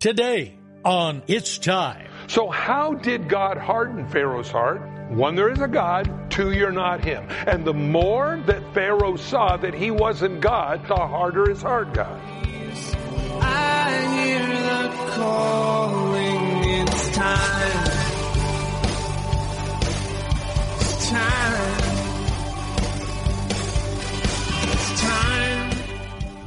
Today on It's Time. So, how did God harden Pharaoh's heart? One, there is a God. Two, you're not him. And the more that Pharaoh saw that he wasn't God, the harder his heart got. I hear the calling. It's time. It's time. It's time.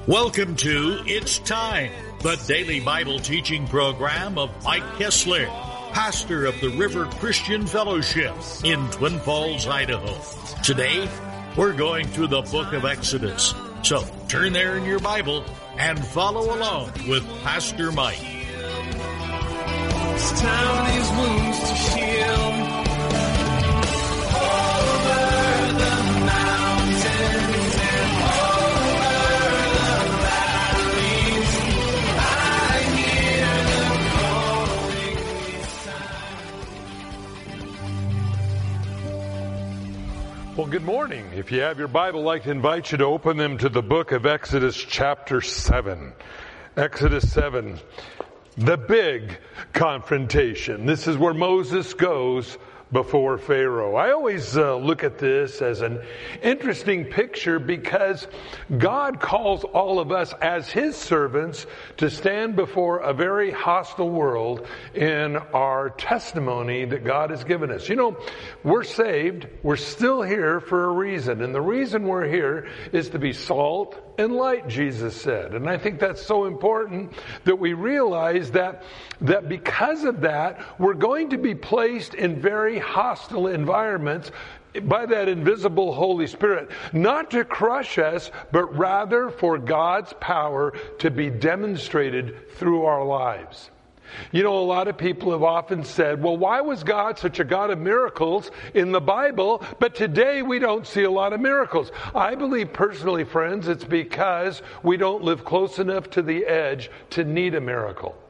Welcome to It's Time, the daily Bible teaching program of Mike Kestler, pastor of the River Christian Fellowship in Twin Falls, Idaho. Today, we're going through the book of Exodus. So turn there in your Bible and follow along with Pastor Mike. Morning. If you have your Bible, I'd like to invite you to open them to the book of Exodus, chapter 7. Exodus 7. The big confrontation. This is where Moses goes before Pharaoh. I always uh, look at this as an interesting picture because God calls all of us as His servants to stand before a very hostile world in our testimony that God has given us. You know, we're saved, we're still here for a reason, and the reason we're here is to be salt and light, Jesus said. And I think that's so important that we realize that, that because of that, we're going to be placed in very hostile environments by that invisible Holy Spirit, not to crush us, but rather for God's power to be demonstrated through our lives. You know, a lot of people have often said, well, why was God such a God of miracles in the Bible, but today we don't see a lot of miracles? I believe personally, friends, it's because we don't live close enough to the edge to need a miracle.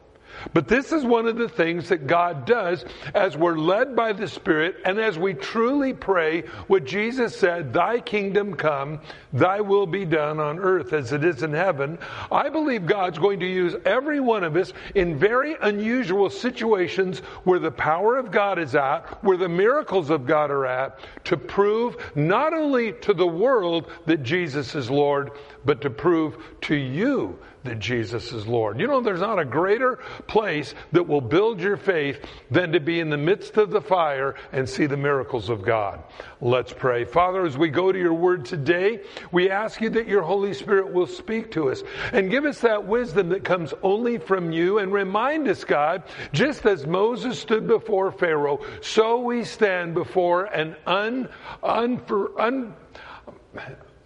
But this is one of the things that God does as we're led by the Spirit and as we truly pray what Jesus said, Thy kingdom come, Thy will be done on earth as it is in heaven. I believe God's going to use every one of us in very unusual situations where the power of God is at, where the miracles of God are at, to prove not only to the world that Jesus is Lord, but to prove to you that Jesus is Lord. You know, there's not a greater place that will build your faith than to be in the midst of the fire and see the miracles of God. Let's pray. Father, as we go to your word today, we ask you that your Holy Spirit will speak to us and give us that wisdom that comes only from you and remind us, God, just as Moses stood before Pharaoh, so we stand before an un, un, un,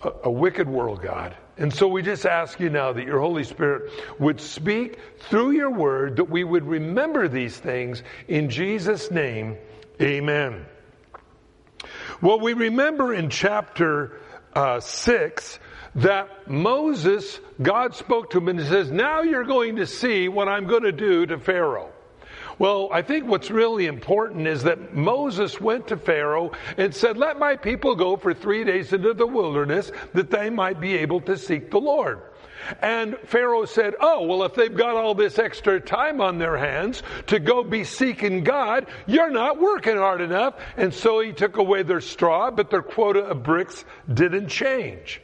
a, a wicked world, God. And so we just ask you now that your Holy Spirit would speak through your word, that we would remember these things in Jesus' name. Amen. Well, we remember in chapter uh, 6 that Moses, God spoke to him and he says, Now you're going to see what I'm going to do to Pharaoh. Well, I think what's really important is that Moses went to Pharaoh and said, Let my people go for three days into the wilderness that they might be able to seek the Lord. And Pharaoh said, Oh, well, if they've got all this extra time on their hands to go be seeking God, you're not working hard enough. And so he took away their straw, but their quota of bricks didn't change.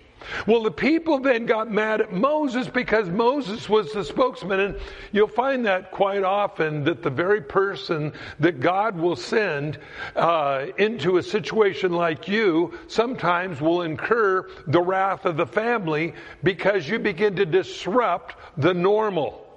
Well, the people then got mad at Moses because Moses was the spokesman. And you'll find that quite often that the very person that God will send uh, into a situation like you sometimes will incur the wrath of the family because you begin to disrupt the normal.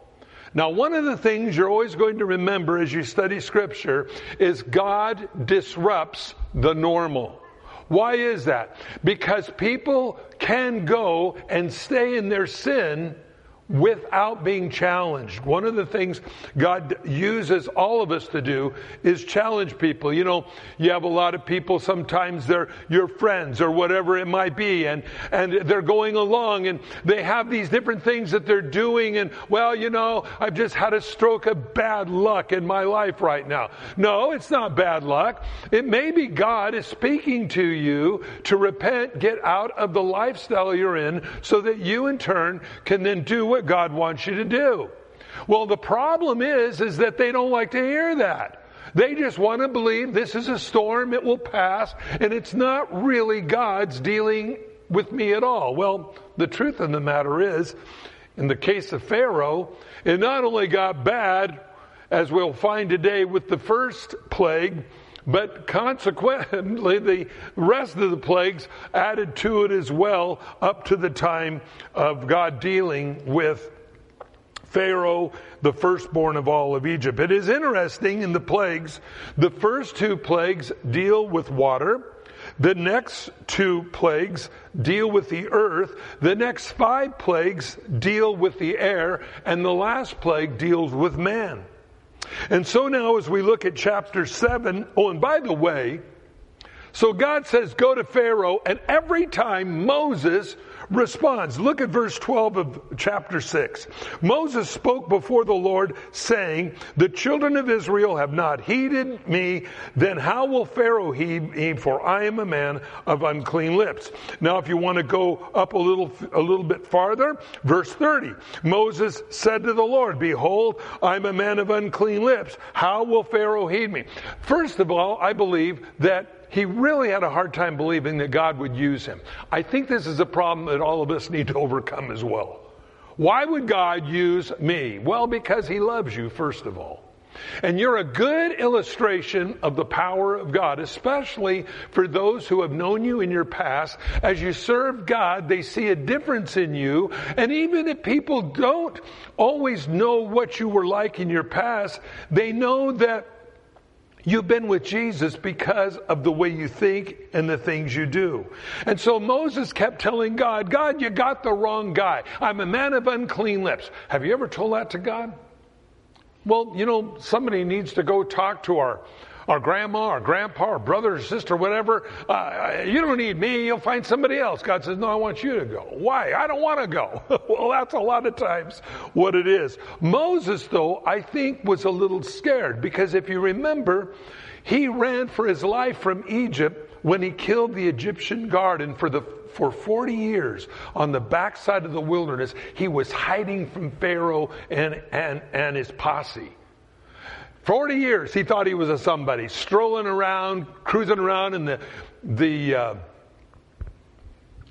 Now, one of the things you're always going to remember as you study Scripture is God disrupts the normal. Why is that? Because people can go and stay in their sin without being challenged. One of the things God uses all of us to do is challenge people. You know, you have a lot of people, sometimes they're your friends or whatever it might be, and, and they're going along and they have these different things that they're doing, and well, you know, I've just had a stroke of bad luck in my life right now. No, it's not bad luck. It may be God is speaking to you to repent, get out of the lifestyle you're in, so that you in turn can then do what God wants you to do. Well, the problem is, is that they don't like to hear that. They just want to believe this is a storm, it will pass, and it's not really God's dealing with me at all. Well, the truth of the matter is, in the case of Pharaoh, it not only got bad, as we'll find today with the first plague, but consequently, the rest of the plagues added to it as well up to the time of God dealing with Pharaoh, the firstborn of all of Egypt. It is interesting in the plagues, the first two plagues deal with water. The next two plagues deal with the earth. The next five plagues deal with the air. And the last plague deals with man. And so now as we look at chapter 7, oh, and by the way, so God says, go to Pharaoh, and every time Moses responds, look at verse 12 of chapter 6. Moses spoke before the Lord, saying, The children of Israel have not heeded me, then how will Pharaoh heed me? For I am a man of unclean lips. Now, if you want to go up a little, a little bit farther, verse 30. Moses said to the Lord, Behold, I'm a man of unclean lips. How will Pharaoh heed me? First of all, I believe that he really had a hard time believing that God would use him. I think this is a problem that all of us need to overcome as well. Why would God use me? Well, because he loves you, first of all. And you're a good illustration of the power of God, especially for those who have known you in your past. As you serve God, they see a difference in you. And even if people don't always know what you were like in your past, they know that You've been with Jesus because of the way you think and the things you do. And so Moses kept telling God, God, you got the wrong guy. I'm a man of unclean lips. Have you ever told that to God? Well, you know, somebody needs to go talk to our our grandma, our grandpa, our brother or sister, whatever. Uh, you don't need me. You'll find somebody else. God says, no, I want you to go. Why? I don't want to go. well, that's a lot of times what it is. Moses, though, I think was a little scared because if you remember, he ran for his life from Egypt when he killed the Egyptian guard and for the for 40 years on the backside of the wilderness, he was hiding from Pharaoh and, and, and his posse. 40 years he thought he was a somebody, strolling around, cruising around in the, the uh,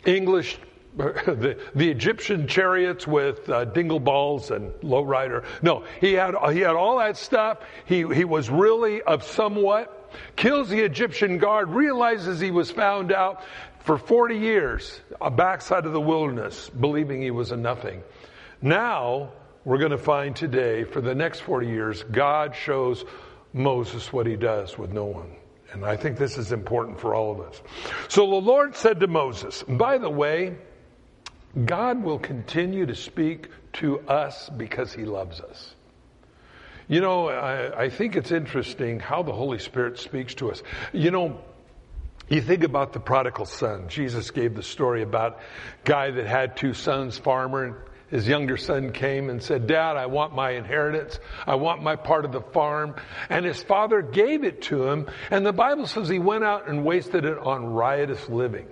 English, the, the Egyptian chariots with uh, dingle balls and lowrider. No, he had, he had all that stuff. He, he was really of somewhat, kills the Egyptian guard, realizes he was found out for 40 years, a backside of the wilderness, believing he was a nothing. Now, we're going to find today, for the next 40 years, God shows Moses what he does with no one. And I think this is important for all of us. So the Lord said to Moses, by the way, God will continue to speak to us because he loves us. You know, I, I, think it's interesting how the Holy Spirit speaks to us. You know, you think about the prodigal son. Jesus gave the story about guy that had two sons, farmer, his younger son came and said, Dad, I want my inheritance. I want my part of the farm. And his father gave it to him. And the Bible says he went out and wasted it on riotous living.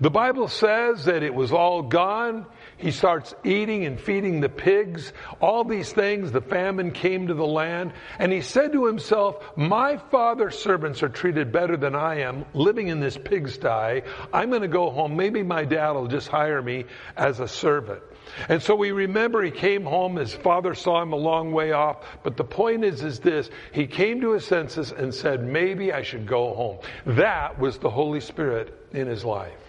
The Bible says that it was all gone. He starts eating and feeding the pigs. All these things, the famine came to the land. And he said to himself, My father's servants are treated better than I am, living in this pigsty. I'm going to go home. Maybe my dad will just hire me as a servant. And so we remember he came home, his father saw him a long way off, but the point is, is this, he came to his senses and said, maybe I should go home. That was the Holy Spirit in his life.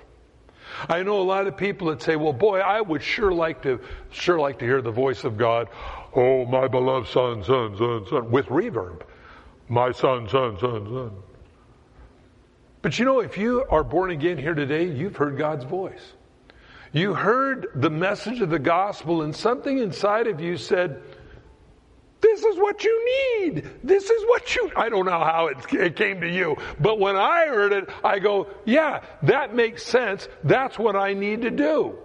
I know a lot of people that say, well, boy, I would sure like to, sure like to hear the voice of God. Oh, my beloved son, son, son, son, with reverb. My son, son, son, son. But you know, if you are born again here today, you've heard God's voice. You heard the message of the gospel, and something inside of you said, This is what you need. This is what you. I don't know how it, came to you, but when I heard it, I go, Yeah, that makes sense. That's what I need to do.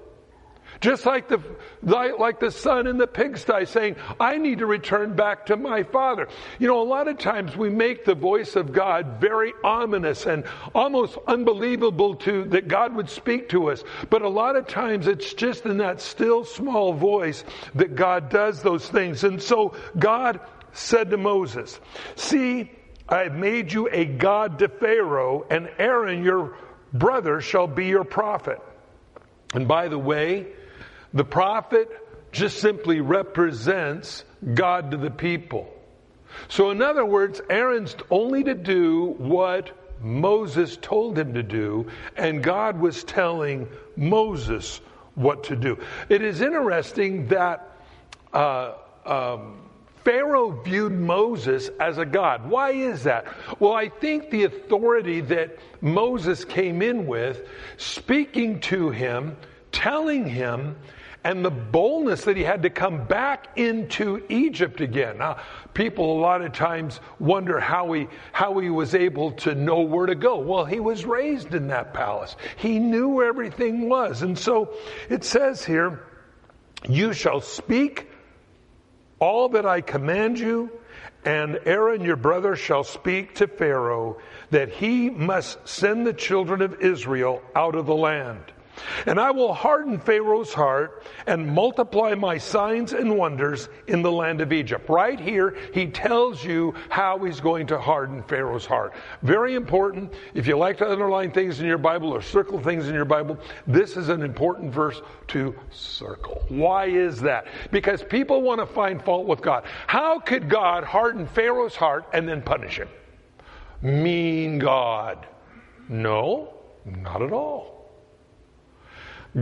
Just like the, like, the son in the pigsty saying, I need to return back to my father. You know, a lot of times we make the voice of God very ominous and almost unbelievable to, that God would speak to us. But a lot of times it's just in that still small voice that God does those things. And so God said to Moses, see, I have made you a God to Pharaoh and Aaron your brother shall be your prophet. And by the way, the prophet just simply represents God to the people. So, in other words, Aaron's only to do what Moses told him to do, and God was telling Moses what to do. It is interesting that uh, um, Pharaoh viewed Moses as a god. Why is that? Well, I think the authority that Moses came in with, speaking to him, telling him, and the boldness that he had to come back into Egypt again. Now, people a lot of times wonder how he, how he was able to know where to go. Well, he was raised in that palace. He knew where everything was. And so it says here, you shall speak all that I command you, and Aaron your brother shall speak to Pharaoh that he must send the children of Israel out of the land. And I will harden Pharaoh's heart and multiply my signs and wonders in the land of Egypt. Right here, he tells you how he's going to harden Pharaoh's heart. Very important. If you like to underline things in your Bible or circle things in your Bible, this is an important verse to circle. Why is that? Because people want to find fault with God. How could God harden Pharaoh's heart and then punish him? Mean God. No, not at all.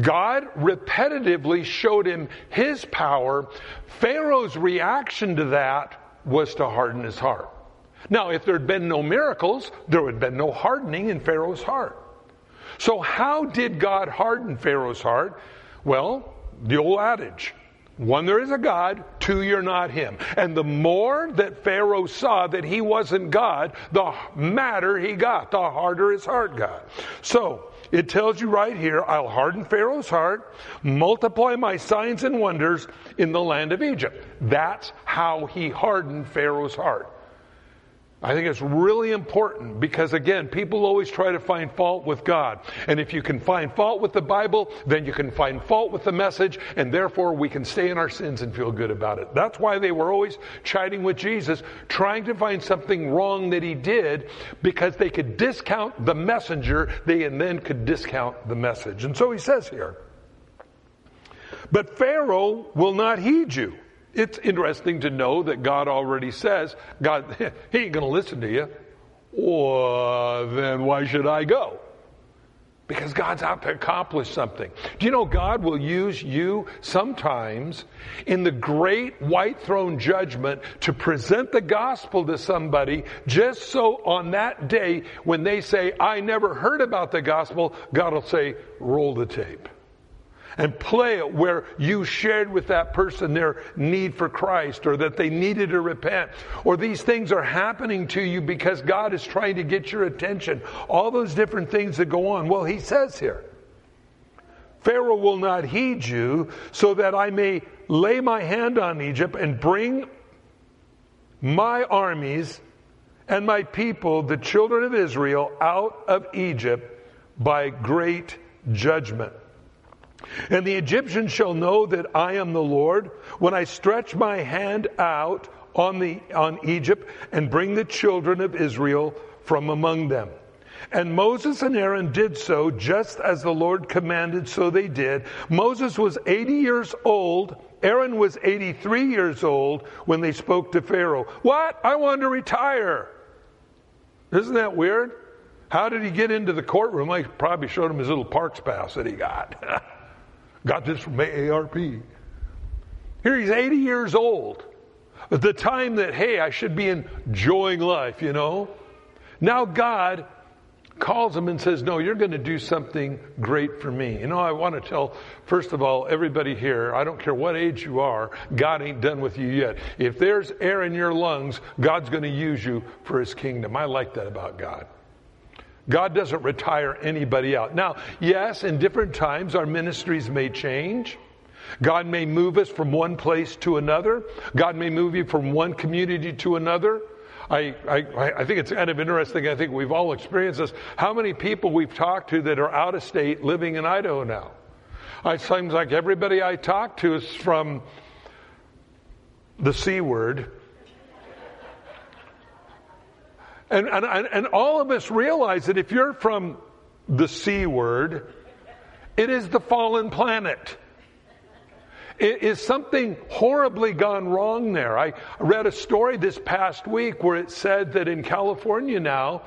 God repetitively showed him his power. Pharaoh's reaction to that was to harden his heart. Now, if there had been no miracles, there would have been no hardening in Pharaoh's heart. So, how did God harden Pharaoh's heart? Well, the old adage one, there is a God. Two, you're not him. And the more that Pharaoh saw that he wasn't God, the madder he got, the harder his heart got. So, it tells you right here, I'll harden Pharaoh's heart, multiply my signs and wonders in the land of Egypt. That's how he hardened Pharaoh's heart. I think it's really important because again, people always try to find fault with God. And if you can find fault with the Bible, then you can find fault with the message, and therefore we can stay in our sins and feel good about it. That's why they were always chiding with Jesus, trying to find something wrong that he did because they could discount the messenger, they and then could discount the message. And so he says here, but Pharaoh will not heed you. It's interesting to know that God already says, God, he ain't going to listen to you. Well, then why should I go? Because God's out to accomplish something. Do you know God will use you sometimes in the great white throne judgment to present the gospel to somebody just so on that day when they say, I never heard about the gospel, God will say, roll the tape and play it where you shared with that person their need for Christ or that they needed to repent or these things are happening to you because God is trying to get your attention. All those different things that go on. Well, he says here, Pharaoh will not heed you so that I may lay my hand on Egypt and bring my armies and my people, the children of Israel, out of Egypt by great judgment. And the Egyptians shall know that I am the Lord when I stretch my hand out on, the, on Egypt and bring the children of Israel from among them. And Moses and Aaron did so just as the Lord commanded, so they did. Moses was 80 years old. Aaron was 83 years old when they spoke to Pharaoh. What? I want to retire. Isn't that weird? How did he get into the courtroom? I probably showed him his little parks pass that he got. Got this from AARP. Here he's 80 years old. The time that, hey, I should be enjoying life, you know. Now God calls him and says, No, you're going to do something great for me. You know, I want to tell, first of all, everybody here, I don't care what age you are, God ain't done with you yet. If there's air in your lungs, God's going to use you for his kingdom. I like that about God. God doesn't retire anybody out. Now, yes, in different times our ministries may change. God may move us from one place to another. God may move you from one community to another. I, I, I think it's kind of interesting. I think we've all experienced this. How many people we've talked to that are out of state living in Idaho now? It seems like everybody I talk to is from the C word. And, and, and all of us realize that if you're from the C word, it is the fallen planet. Is something horribly gone wrong there. I read a story this past week where it said that in California now,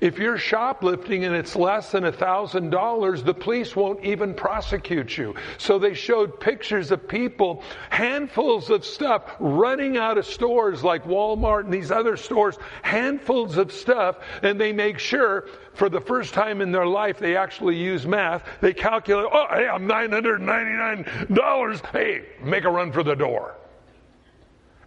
if you're shoplifting and it's less than a thousand dollars, the police won't even prosecute you. So they showed pictures of people, handfuls of stuff, running out of stores like Walmart and these other stores, handfuls of stuff, and they make sure for the first time in their life they actually use math. They calculate, oh, hey, I'm $999. Hey, make a run for the door.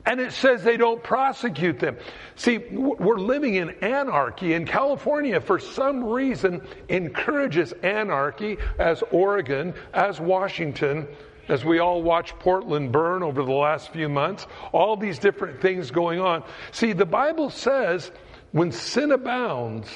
And it says they don't prosecute them. See, we're living in anarchy, and California, for some reason, encourages anarchy as Oregon, as Washington, as we all watch Portland burn over the last few months, all these different things going on. See, the Bible says when sin abounds,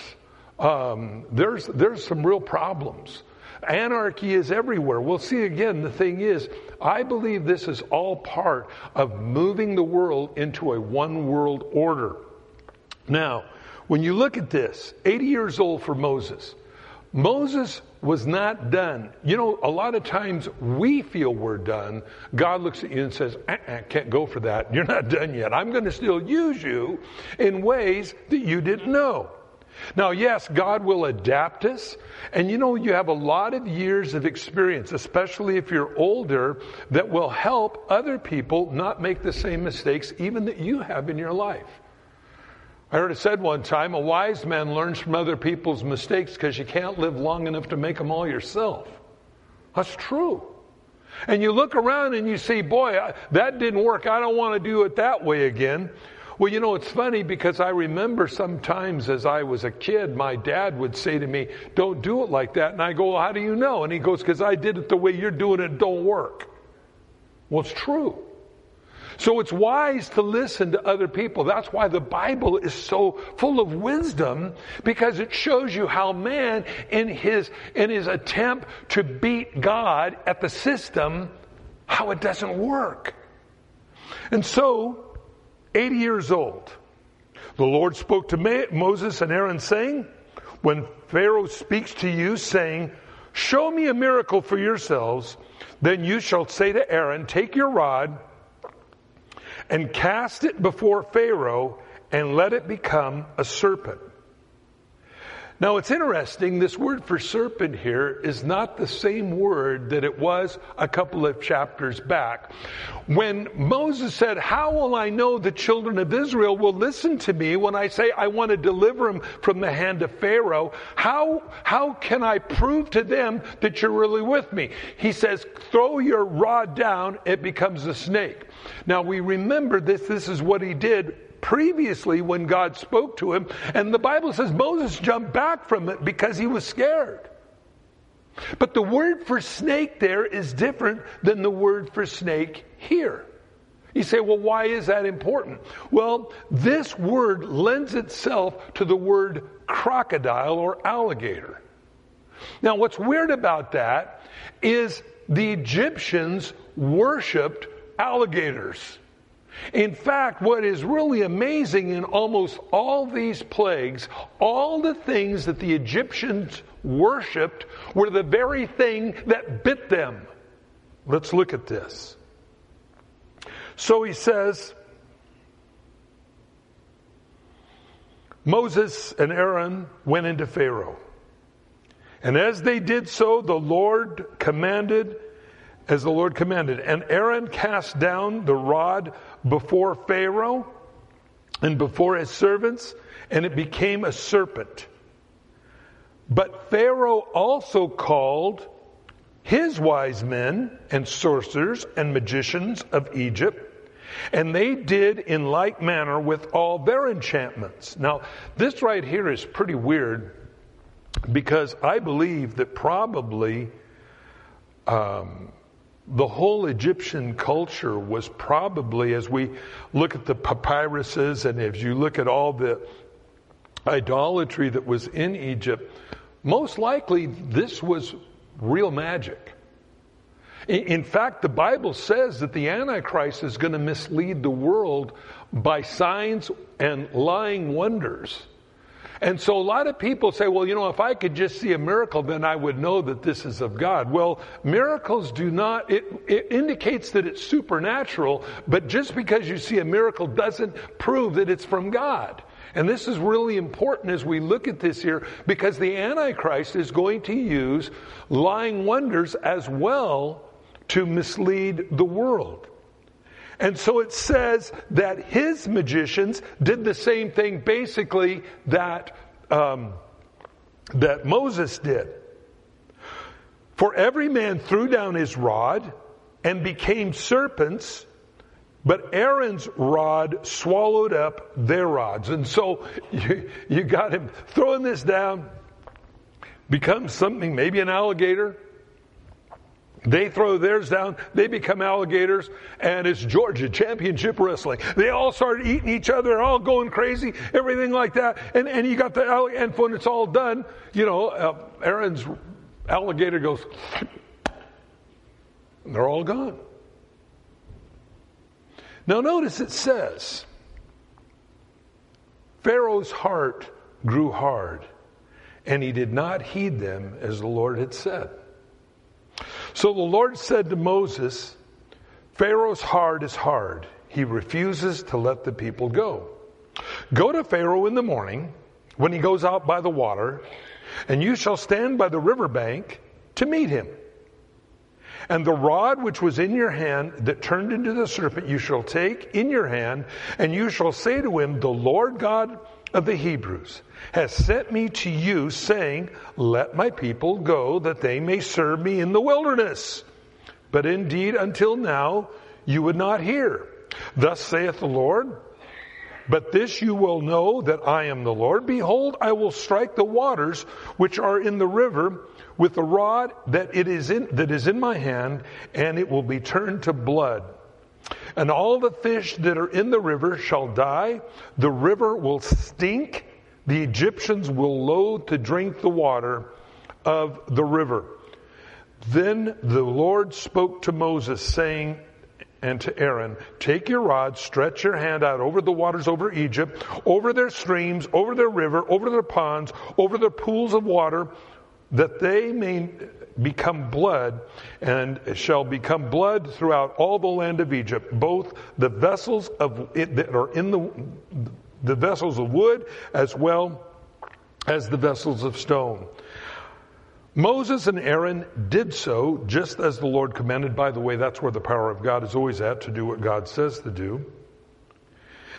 um, there's, there's some real problems. Anarchy is everywhere. We'll see again. The thing is, I believe this is all part of moving the world into a one world order. Now, when you look at this, 80 years old for Moses, Moses was not done. You know, a lot of times we feel we're done. God looks at you and says, uh-uh, can't go for that. You're not done yet. I'm going to still use you in ways that you didn't know. Now, yes, God will adapt us. And you know, you have a lot of years of experience, especially if you're older, that will help other people not make the same mistakes even that you have in your life. I heard it said one time a wise man learns from other people's mistakes because you can't live long enough to make them all yourself. That's true. And you look around and you see, boy, that didn't work. I don't want to do it that way again. Well, you know, it's funny because I remember sometimes as I was a kid, my dad would say to me, Don't do it like that. And I go, well, How do you know? And he goes, Because I did it the way you're doing it, it don't work. Well, it's true. So it's wise to listen to other people. That's why the Bible is so full of wisdom because it shows you how man in his, in his attempt to beat God at the system, how it doesn't work. And so 80 years old. The Lord spoke to Moses and Aaron saying, when Pharaoh speaks to you saying, show me a miracle for yourselves, then you shall say to Aaron, take your rod and cast it before Pharaoh and let it become a serpent. Now it's interesting, this word for serpent here is not the same word that it was a couple of chapters back. When Moses said, how will I know the children of Israel will listen to me when I say I want to deliver them from the hand of Pharaoh? How, how can I prove to them that you're really with me? He says, throw your rod down, it becomes a snake. Now we remember this, this is what he did previously when God spoke to him. And the Bible says Moses jumped back from it because he was scared. But the word for snake there is different than the word for snake here. You say, well, why is that important? Well, this word lends itself to the word crocodile or alligator. Now, what's weird about that is the Egyptians worshiped alligators. In fact, what is really amazing in almost all these plagues, all the things that the Egyptians worshiped were the very thing that bit them. Let's look at this. So he says, Moses and Aaron went into Pharaoh. And as they did so, the Lord commanded, as the Lord commanded. And Aaron cast down the rod before Pharaoh and before his servants, and it became a serpent. But Pharaoh also called his wise men and sorcerers and magicians of Egypt, and they did in like manner with all their enchantments. Now, this right here is pretty weird because I believe that probably um, the whole Egyptian culture was probably, as we look at the papyruses and as you look at all the idolatry that was in Egypt, most likely this was real magic. In fact, the Bible says that the Antichrist is going to mislead the world by signs and lying wonders. And so a lot of people say, well, you know, if I could just see a miracle, then I would know that this is of God. Well, miracles do not, it, it, indicates that it's supernatural, but just because you see a miracle doesn't prove that it's from God. And this is really important as we look at this here because the Antichrist is going to use lying wonders as well to mislead the world. And so it says that his magicians did the same thing basically that, um, that Moses did. For every man threw down his rod and became serpents, but Aaron's rod swallowed up their rods. And so you, you got him throwing this down, becomes something, maybe an alligator, they throw theirs down, they become alligators, and it's Georgia Championship Wrestling. They all start eating each other, all going crazy, everything like that. And, and you got the, and when it's all done, you know, uh, Aaron's alligator goes, and they're all gone. Now notice it says, Pharaoh's heart grew hard, and he did not heed them as the Lord had said. So the Lord said to Moses, Pharaoh's heart is hard. He refuses to let the people go. Go to Pharaoh in the morning when he goes out by the water, and you shall stand by the river bank to meet him. And the rod which was in your hand that turned into the serpent you shall take in your hand, and you shall say to him, The Lord God of the Hebrews has sent me to you, saying, Let my people go that they may serve me in the wilderness. But indeed, until now, you would not hear. Thus saith the Lord, but this you will know that I am the Lord. Behold, I will strike the waters which are in the river with the rod that it is in, that is in my hand, and it will be turned to blood. And all the fish that are in the river shall die. The river will stink. The Egyptians will loathe to drink the water of the river. Then the Lord spoke to Moses, saying, and to Aaron, take your rod, stretch your hand out over the waters over Egypt, over their streams, over their river, over their ponds, over their pools of water, that they may become blood and shall become blood throughout all the land of Egypt, both the vessels of it that are in the, the vessels of wood as well as the vessels of stone. Moses and Aaron did so just as the Lord commanded. By the way, that's where the power of God is always at to do what God says to do.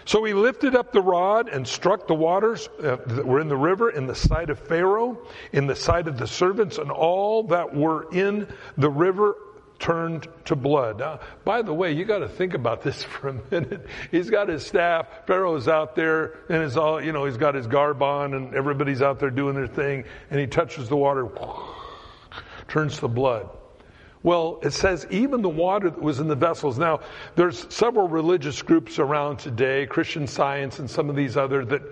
So he lifted up the rod and struck the waters uh, that were in the river in the sight of Pharaoh, in the sight of the servants, and all that were in the river turned to blood. Now, by the way, you got to think about this for a minute. He's got his staff. Pharaoh's out there, and it's all you know. He's got his garb on, and everybody's out there doing their thing. And he touches the water, turns to blood. Well, it says even the water that was in the vessels. Now, there's several religious groups around today, Christian Science and some of these other that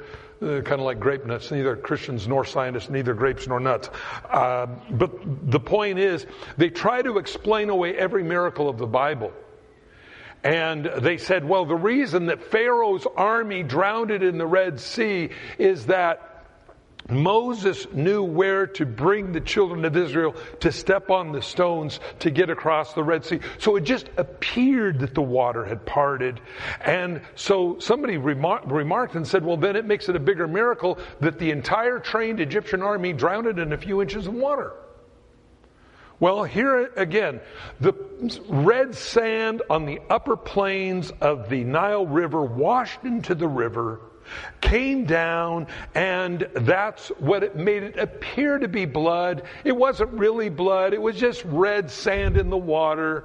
uh, kind of like grape nuts, neither Christians nor scientists, neither grapes nor nuts. Uh, but the point is, they try to explain away every miracle of the Bible. And they said, well, the reason that Pharaoh's army drowned in the Red Sea is that Moses knew where to bring the children of Israel to step on the stones to get across the Red Sea. So it just appeared that the water had parted. And so somebody remar- remarked and said, well, then it makes it a bigger miracle that the entire trained Egyptian army drowned in a few inches of water. Well, here again, the red sand on the upper plains of the Nile River washed into the river came down, and that's what it made it appear to be blood. It wasn't really blood, it was just red sand in the water.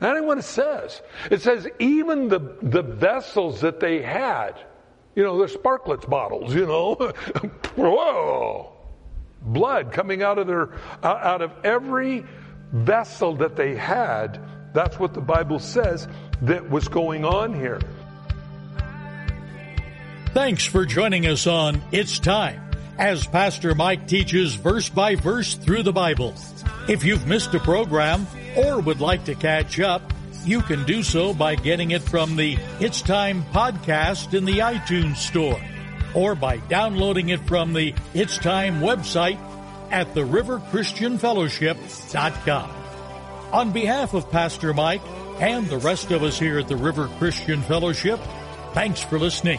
That ain't what it says. It says even the, the vessels that they had, you know, the Sparkletts bottles, you know, whoa, blood coming out of their, uh, out of every vessel that they had. That's what the Bible says that was going on here. Thanks for joining us on It's Time as Pastor Mike teaches verse by verse through the Bible. If you've missed a program or would like to catch up, you can do so by getting it from the It's Time podcast in the iTunes Store or by downloading it from the It's Time website at theriverchristianfellowship.com. On behalf of Pastor Mike and the rest of us here at the River Christian Fellowship, thanks for listening